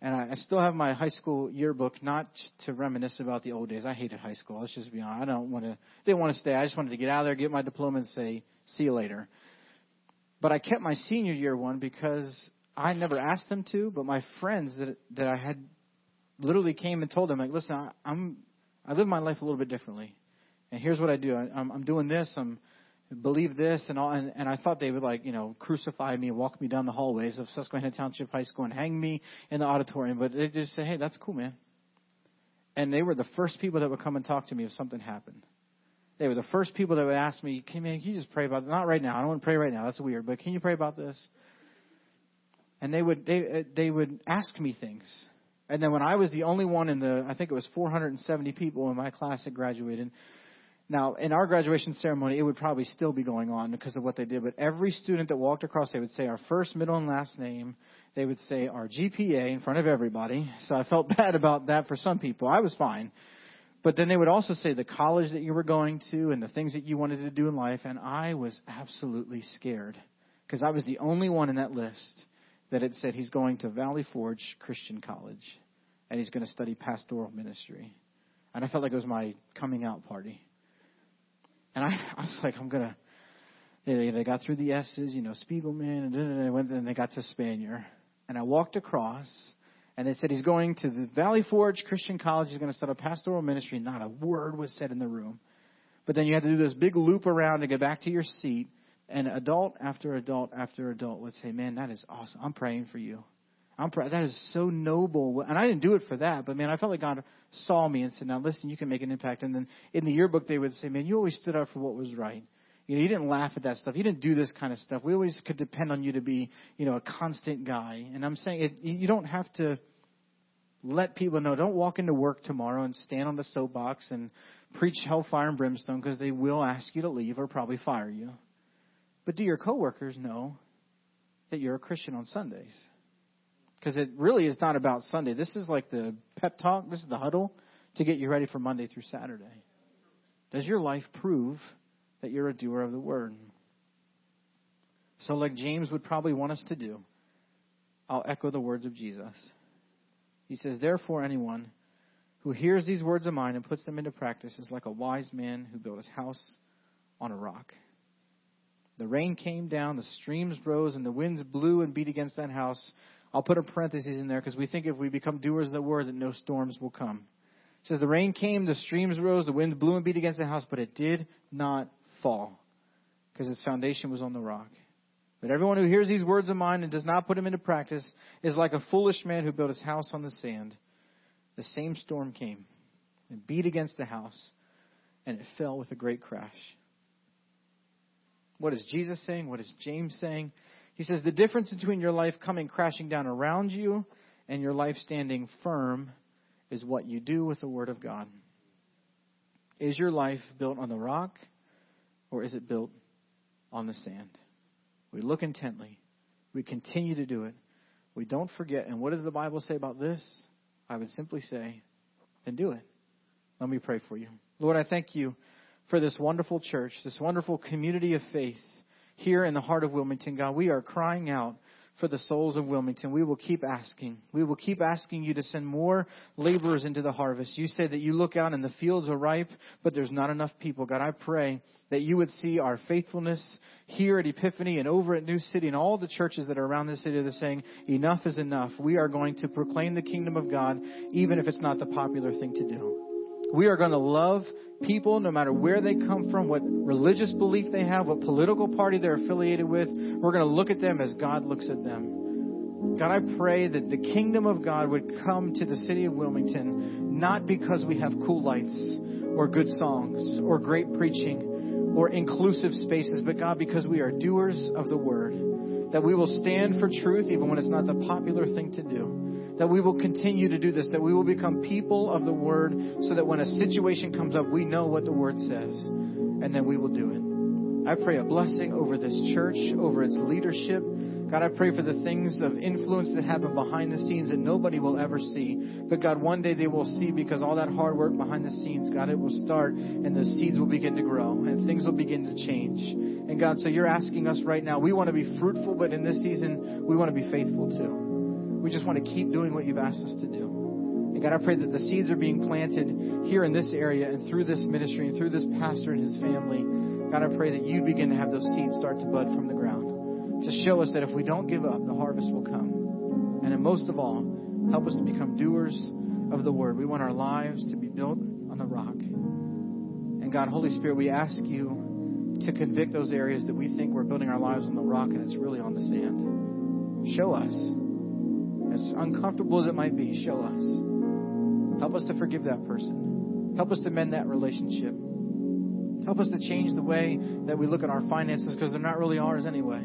And I, I still have my high school yearbook, not to reminisce about the old days. I hated high school. Let's just be honest. I don't want to, didn't want to stay. I just wanted to get out of there, get my diploma, and say, see you later. But I kept my senior year one because I never asked them to, but my friends that that I had literally came and told them, like, listen, I, I'm I live my life a little bit differently, and here's what I do. I, I'm, I'm doing this. I'm believe this and all and, and I thought they would like, you know, crucify me and walk me down the hallways of Susquehanna Township High School and hang me in the auditorium, but they just say, Hey, that's cool, man. And they were the first people that would come and talk to me if something happened. They were the first people that would ask me, Can, man, can you just pray about it? Not right now. I don't want to pray right now. That's weird, but can you pray about this? And they would they uh, they would ask me things. And then when I was the only one in the I think it was 470 people in my class that graduated, now, in our graduation ceremony, it would probably still be going on because of what they did, but every student that walked across, they would say our first, middle, and last name. They would say our GPA in front of everybody. So I felt [LAUGHS] bad about that for some people. I was fine. But then they would also say the college that you were going to and the things that you wanted to do in life, and I was absolutely scared because I was the only one in that list that had said he's going to Valley Forge Christian College and he's going to study pastoral ministry. And I felt like it was my coming out party. And I, I was like, I'm gonna. They, they got through the S's, you know, Spiegelman, and then they went, and they got to Spanier. And I walked across, and they said he's going to the Valley Forge Christian College. He's going to start a pastoral ministry. Not a word was said in the room. But then you had to do this big loop around to get back to your seat. And adult after adult after adult would say, "Man, that is awesome. I'm praying for you. I'm pray- that is so noble." And I didn't do it for that, but man, I felt like God saw me and said, "Now listen, you can make an impact." And then in the yearbook, they would say, "Man, you always stood up for what was right." You know, you didn't laugh at that stuff. You didn't do this kind of stuff. We always could depend on you to be, you know, a constant guy. And I'm saying it, you don't have to let people know. Don't walk into work tomorrow and stand on the soapbox and preach hellfire and brimstone because they will ask you to leave or probably fire you. But do your coworkers know that you're a Christian on Sundays? Because it really is not about Sunday. This is like the pep talk, this is the huddle to get you ready for Monday through Saturday. Does your life prove that you're a doer of the word? So, like James would probably want us to do, I'll echo the words of Jesus. He says, Therefore, anyone who hears these words of mine and puts them into practice is like a wise man who built his house on a rock. The rain came down, the streams rose, and the winds blew and beat against that house I'll put a parenthesis in there because we think if we become doers of the word that no storms will come. It says the rain came, the streams rose, the winds blew and beat against the house, but it did not fall because its foundation was on the rock. But everyone who hears these words of mine and does not put them into practice is like a foolish man who built his house on the sand. The same storm came and beat against the house, and it fell with a great crash. What is Jesus saying? What is James saying? He says the difference between your life coming crashing down around you and your life standing firm is what you do with the Word of God. Is your life built on the rock or is it built on the sand? We look intently. We continue to do it. We don't forget. And what does the Bible say about this? I would simply say, then do it. Let me pray for you. Lord, I thank you for this wonderful church, this wonderful community of faith here in the heart of Wilmington, God. We are crying out for the souls of Wilmington. We will keep asking. We will keep asking you to send more laborers into the harvest. You say that you look out and the fields are ripe, but there's not enough people. God, I pray that you would see our faithfulness here at Epiphany and over at New City and all the churches that are around this city that are saying, enough is enough. We are going to proclaim the kingdom of God, even if it's not the popular thing to do. We are going to love people no matter where they come from, what religious belief they have, what political party they're affiliated with. We're going to look at them as God looks at them. God, I pray that the kingdom of God would come to the city of Wilmington not because we have cool lights or good songs or great preaching or inclusive spaces, but God, because we are doers of the word. That we will stand for truth even when it's not the popular thing to do that we will continue to do this, that we will become people of the Word so that when a situation comes up, we know what the Word says, and then we will do it. I pray a blessing over this church, over its leadership. God, I pray for the things of influence that happen behind the scenes that nobody will ever see. But God, one day they will see because all that hard work behind the scenes, God, it will start and the seeds will begin to grow and things will begin to change. And God, so you're asking us right now, we want to be fruitful, but in this season, we want to be faithful too. We just want to keep doing what you've asked us to do. And God, I pray that the seeds are being planted here in this area and through this ministry and through this pastor and his family. God, I pray that you begin to have those seeds start to bud from the ground to show us that if we don't give up, the harvest will come. And most of all, help us to become doers of the word. We want our lives to be built on the rock. And God, Holy Spirit, we ask you to convict those areas that we think we're building our lives on the rock and it's really on the sand. Show us. As uncomfortable as it might be, show us. Help us to forgive that person. Help us to mend that relationship. Help us to change the way that we look at our finances because they're not really ours anyway.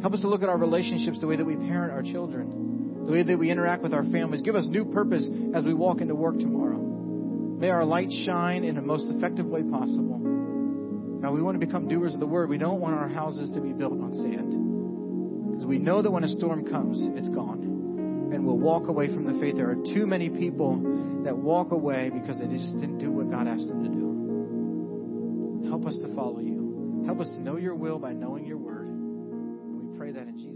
Help us to look at our relationships the way that we parent our children, the way that we interact with our families. Give us new purpose as we walk into work tomorrow. May our light shine in the most effective way possible. Now, we want to become doers of the word. We don't want our houses to be built on sand. Because we know that when a storm comes, it's gone. And we'll walk away from the faith. There are too many people that walk away because they just didn't do what God asked them to do. Help us to follow you. Help us to know your will by knowing your word. And we pray that in Jesus'